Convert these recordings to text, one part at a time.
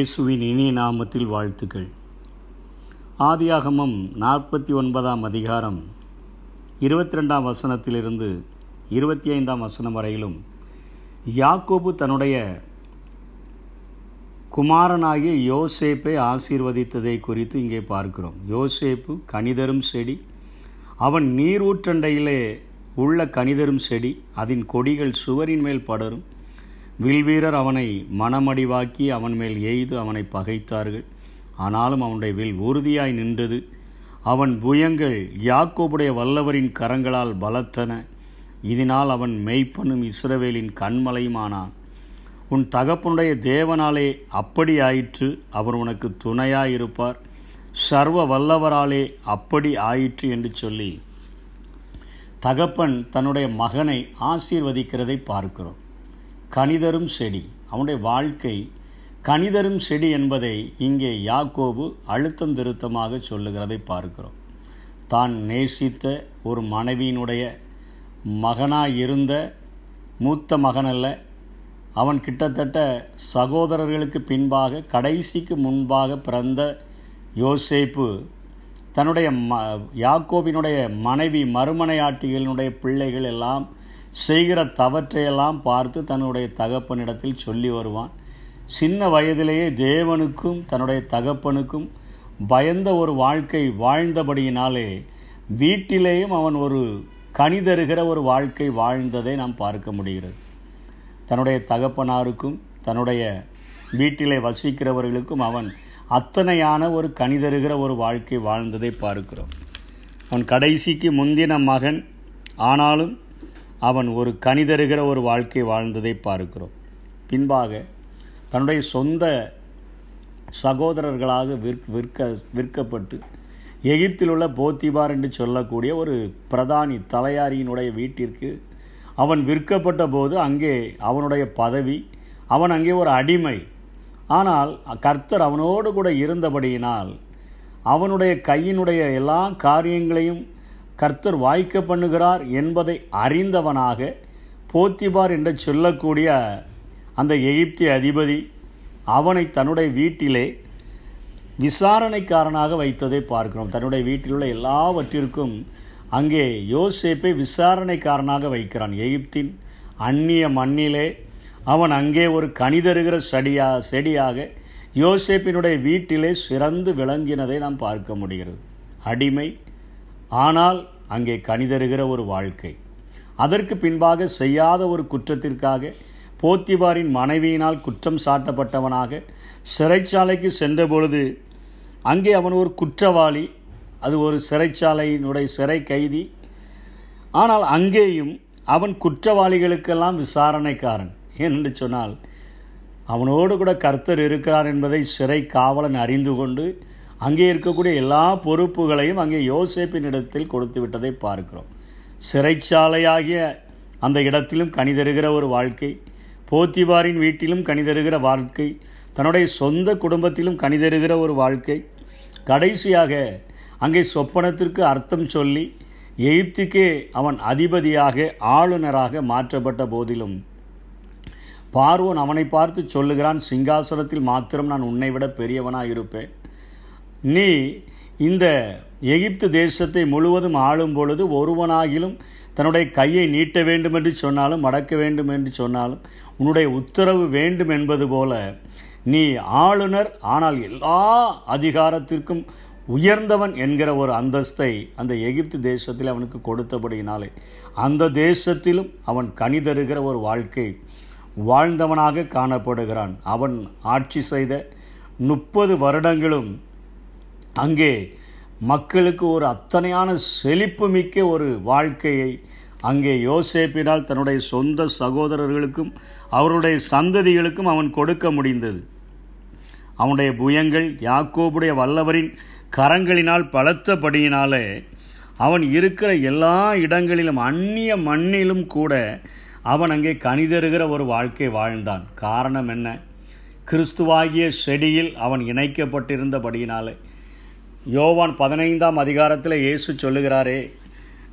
இயேசுவின் இனிய நாமத்தில் வாழ்த்துக்கள். ஆதியாகமம் நாற்பத்தி ஒன்பதாம் அதிகாரம் இருபத்தி ரெண்டாம் வசனத்திலிருந்து இருபத்தி ஐந்தாம் வசனம் வரையிலும் யாக்கோபு தன்னுடைய குமாரனாகிய யோசேப்பை ஆசீர்வதித்ததை குறித்து இங்கே பார்க்கிறோம். யோசேப்பு கனிதரும் செடி அவன் நீரூற்றண்டையிலே உள்ள கனிதரும் செடி அதன் கொடிகள் சுவரின் மேல் படரும். வில்வீரர் அவனை மனமடிவாக்கி அவன் மேல் எய்து அவனை பகைத்தார்கள். ஆனாலும் அவனுடைய வில் உறுதியாய் நின்றது. அவன் புயங்கள் யாக்கோபுடைய வல்லவரின் கரங்களால் பலத்தன. இதனால் அவன் மெய்ப்பனும் இஸ்ரவேலின் கண்மலையுமானான். உன் தகப்பனுடைய தேவனாலே அப்படி ஆயிற்று அவர் உனக்கு துணையாயிருப்பார். சர்வ வல்லவராலே அப்படி ஆயிற்று என்று சொல்லி தகப்பன் தன்னுடைய மகனை ஆசீர்வதிக்கிறதை பார்க்கிறோம். கனிதரும் செடி. அவனுடைய வாழ்க்கை கனிதரும் செடி என்பதை இங்கே யாக்கோபு அழுத்தம் திருத்தமாக சொல்லுகிறதை பார்க்கிறோம். தான் நேசித்த ஒரு மனைவியினுடைய மகனாக இருந்த மூத்த மகனல்ல அவன் கிட்டத்தட்ட சகோதரர்களுக்கு பின்பாக கடைசிக்கு முன்பாக பிறந்த யோசேப்பு தன்னுடைய ம யாக்கோபினுடைய மனைவி மறுமனையாட்டிகளினுடைய பிள்ளைகள் எல்லாம் செய்கிற தவற்றையெல்லாம் பார்த்து தன்னுடைய தகப்பனிடத்தில் சொல்லி வருவான். சின்ன வயதிலேயே தேவனுக்கும் தன்னுடைய தகப்பனுக்கும் பயந்த ஒரு வாழ்க்கை வாழ்ந்தபடியினாலே வீட்டிலேயும் அவன் ஒரு கனிதருகிற ஒரு வாழ்க்கை வாழ்ந்ததை நாம் பார்க்க முடிகிறது. தன்னுடைய தகப்பனாருக்கும் தன்னுடைய வீட்டிலே வசிக்கிறவர்களுக்கும் அவன் அத்தனையான ஒரு கனிதருகிற ஒரு வாழ்க்கை வாழ்ந்ததை பார்க்கிறோம். அவன் கடைசிக்கு முந்தின மகன் ஆனாலும் அவன் ஒரு கணிதருகிற ஒரு வாழ்க்கை வாழ்ந்ததை பார்க்கிறோம். பின்பாக தன்னுடைய சொந்த சகோதரர்களாக விற்க விற்க விற்கப்பட்டு எகிப்தில் உள்ள போத்திபார் என்று சொல்லக்கூடிய ஒரு பிரதானி தலையாரியினுடைய வீட்டிற்கு அவன் விற்கப்பட்ட போது அங்கே அவனுடைய பதவி அவன் அங்கே ஒரு அடிமை. ஆனால் கர்த்தர் அவனோடு கூட இருந்தபடியினால் அவனுடைய கையினுடைய எல்லா காரியங்களையும் கர்த்தர் வாய்க்க பண்ணுகிறார் என்பதை அறிந்தவனாக போத்திபார் என்று சொல்லக்கூடிய அந்த எகிப்திய அதிபதி அவனை தன்னுடைய வீட்டிலே விசாரணைக்காரனாக வைத்ததை பார்க்கிறோம். தன்னுடைய வீட்டில் உள்ள எல்லாவற்றிற்கும் அங்கே யோசேப்பை விசாரணைக்காரனாக வைக்கிறான். எகிப்தின் அந்நிய மண்ணிலே அவன் அங்கே ஒரு கணிதருகிற செடியா செடியாக யோசேப்பினுடைய வீட்டிலே சிறந்து விளங்கினதை நாம் பார்க்க முடிகிறது. அடிமை ஆனால் அங்கே கணிதருகிற ஒரு வாழ்க்கை. அதற்கு பின்பாக செய்யாத ஒரு குற்றத்திற்காக போத்திபாரின் மனைவியினால் குற்றம் சாட்டப்பட்டவனாக சிறைச்சாலைக்கு சென்றபொழுது அங்கே அவன் ஒரு குற்றவாளி அது ஒரு சிறைச்சாலையினுடைய சிறை கைதி. ஆனால் அங்கேயும் அவன் குற்றவாளிகளுக்கெல்லாம் விசாரணைக்காரன். ஏனென்று சொன்னால் அவனோடு கூட கர்த்தர் இருக்கிறார் என்பதை சிறை காவலன் அறிந்து கொண்டு அங்கே இருக்கக்கூடிய எல்லா பொறுப்புகளையும் அங்கே யோசேப்பின் இடத்தில் கொடுத்து விட்டதை பார்க்கிறோம். சிறைச்சாலையாகிய அந்த இடத்திலும் கணிதருகிற ஒரு வாழ்க்கை போத்திபாரின் வீட்டிலும் கணிதருகிற வாழ்க்கை தன்னுடைய சொந்த குடும்பத்திலும் கணிதருகிற ஒரு வாழ்க்கை. கடைசியாக அங்கே சொப்பனத்திற்கு அர்த்தம் சொல்லி எகிப்துக்கே அவன் அதிபதியாக ஆளுநராக மாற்றப்பட்ட போதிலும் பார்வோன் அவனை பார்த்து சொல்லுகிறான் சிங்காசனத்தில் மாத்திரம் நான் உன்னை விட பெரியவனாக இருப்பேன் நீ இந்த எகிப்து தேசத்தை முழுவதும் ஆளும் பொழுது ஒருவனாகிலும் தன்னுடைய கையை நீட்ட வேண்டும் என்று சொன்னாலும் மடக்க வேண்டும் என்று சொன்னாலும் உன்னுடைய உத்தரவு வேண்டும் என்பது போல நீ ஆளுநர் ஆனால் எல்லா அதிகாரத்திற்கும் உயர்ந்தவன் என்கிற ஒரு அந்தஸ்தை அந்த எகிப்து தேசத்தில் அவனுக்கு கொடுத்தபடியினாலே அந்த தேசத்திலும் அவன் கனிதருகிற ஒரு வாழ்க்கை வாழ்ந்தவனாக காணப்படுகிறான். அவன் ஆட்சி செய்த முப்பது வருடங்களும் அங்கே மக்களுக்கு ஒரு அத்தனையான செழிப்பு மிக்க ஒரு வாழ்க்கையை அங்கே யோசேப்பினால் தன்னுடைய சொந்த சகோதரர்களுக்கும் அவருடைய சந்ததிகளுக்கும் அவன் கொடுக்க முடிந்தது. அவனுடைய புயங்கள் யாக்கோபுடைய வல்லவரின் கரங்களினால் பலத்தபடியினாலே அவன் இருக்கிற எல்லா இடங்களிலும் அந்நிய மண்ணிலும் கூட அவன் அங்கே கணிதருகிற ஒரு வாழ்க்கை வாழ்ந்தான். காரணம் என்ன? கிறிஸ்துவாகிய செடியில் அவன் இணைக்கப்பட்டிருந்தபடியினாலே. யோவான் பதினைந்தாம் அதிகாரத்தில் இயேசு சொல்லுகிறாரே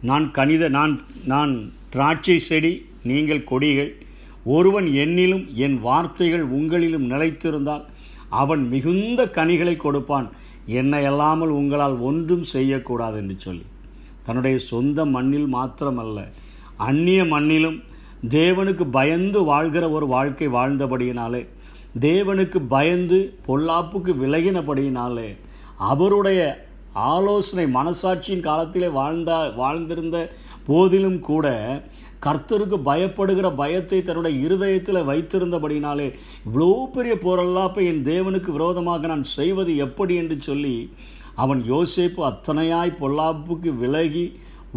நான் கணித நான் நான் திராட்சை செடி நீங்கள் கொடிகள். ஒருவன் என்னிலும் என் வார்த்தைகள் உங்களிலும் நிலைத்திருந்தால் அவன் மிகுந்த கனிகளை கொடுப்பான். என்னை அல்லாமல் உங்களால் ஒன்றும் செய்யக்கூடாது என்று சொல்லி. தன்னுடைய சொந்த மண்ணில் மாத்திரமல்ல அந்நிய மண்ணிலும் தேவனுக்கு பயந்து வாழ்கிற ஒரு வாழ்க்கை வாழ்ந்தபடியினாலே தேவனுக்கு பயந்து பொல்லாப்புக்கு விலகினபடியினாலே அவருடைய ஆலோசனை மனசாட்சியின் காலத்திலே வாழ்ந்த வாழ்ந்திருந்த போதிலும் கூட கர்த்தருக்கு பயப்படுகிற பயத்தை தன்னுடைய இருதயத்தில் வைத்திருந்தபடினாலே இவ்வளோ பெரிய போரெல்லாப்ப என் தேவனுக்கு விரோதமாக நான் செய்வது எப்படி என்று சொல்லி அவன் யோசிப்பு அத்தனையாய் பொல்லாப்புக்கு விலகி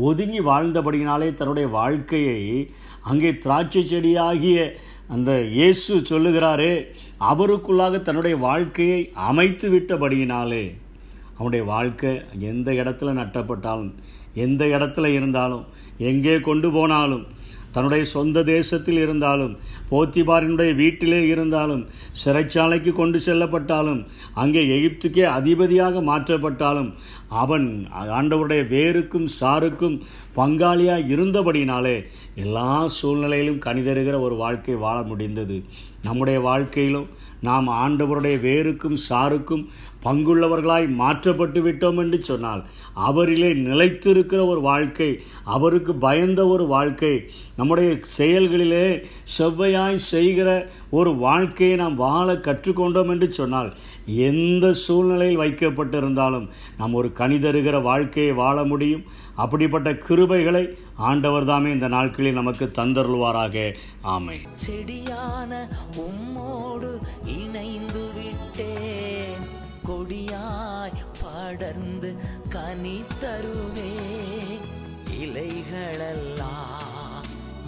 ஒதுங்கி வாழ்ந்தபடியினாலே தன்னுடைய வாழ்க்கையை அங்கே திராட்சை செடியாகிய அந்த இயேசு சொல்லுகிறாரே அவருக்குள்ளாக தன்னுடைய வாழ்க்கையை அமைத்து விட்டபடியினாலே அவனுடைய வாழ்க்கை எந்த இடத்துல நட்டப்பட்டாலும் எந்த இடத்துல இருந்தாலும் எங்கே கொண்டு போனாலும் தன்னுடைய சொந்த தேசத்தில் இருந்தாலும் போத்திபாரினுடைய வீட்டிலே இருந்தாலும் சிறைச்சாலைக்கு கொண்டு செல்லப்பட்டாலும் அங்கே எகிப்துக்கே அதிபதியாக மாற்றப்பட்டாலும் அவன் ஆண்டவருடைய வேருக்கும் சாருக்கும் பங்காளியாக இருந்தபடினாலே எல்லா சூழ்நிலையிலும் கணிதருகிற ஒரு வாழ்க்கை வாழ முடிந்தது. நம்முடைய வாழ்க்கையிலும் நாம் ஆண்டவருடைய வேருக்கும் சாருக்கும் பங்குள்ளவர்களாய் மாற்றப்பட்டு விட்டோம் என்று சொன்னால் அவரிலே நிலைத்திருக்கிற ஒரு வாழ்க்கை அவருக்கு பயந்த ஒரு வாழ்க்கை நம்முடைய செயல்களிலே செவ்வையாய் செய்கிற ஒரு வாழ்க்கையை நாம் வாழ கற்றுக்கொண்டோம் என்று சொன்னால் எந்த சூழ்நிலையில் வைக்கப்பட்டிருந்தாலும் நாம் ஒரு கணிதருகிற வாழ்க்கையை வாழ முடியும். அப்படிப்பட்ட கிருபைகளை ஆண்டவர் தாமே இந்த நாட்களில் நமக்கு தந்தருள்வாராக. ஆமை செடியான உம்மோடு இணைந்து படர்ந்து கனி தருவே. இலைகளெல்லாம்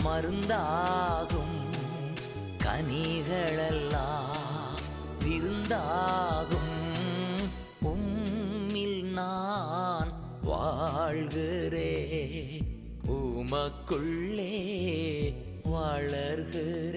மருந்தாகும். கனிகளெல்லாம் விருந்தாகும். உம்மில் நான் வாழ்கிறே. உமக்குள்ளே வளர்கிறேன்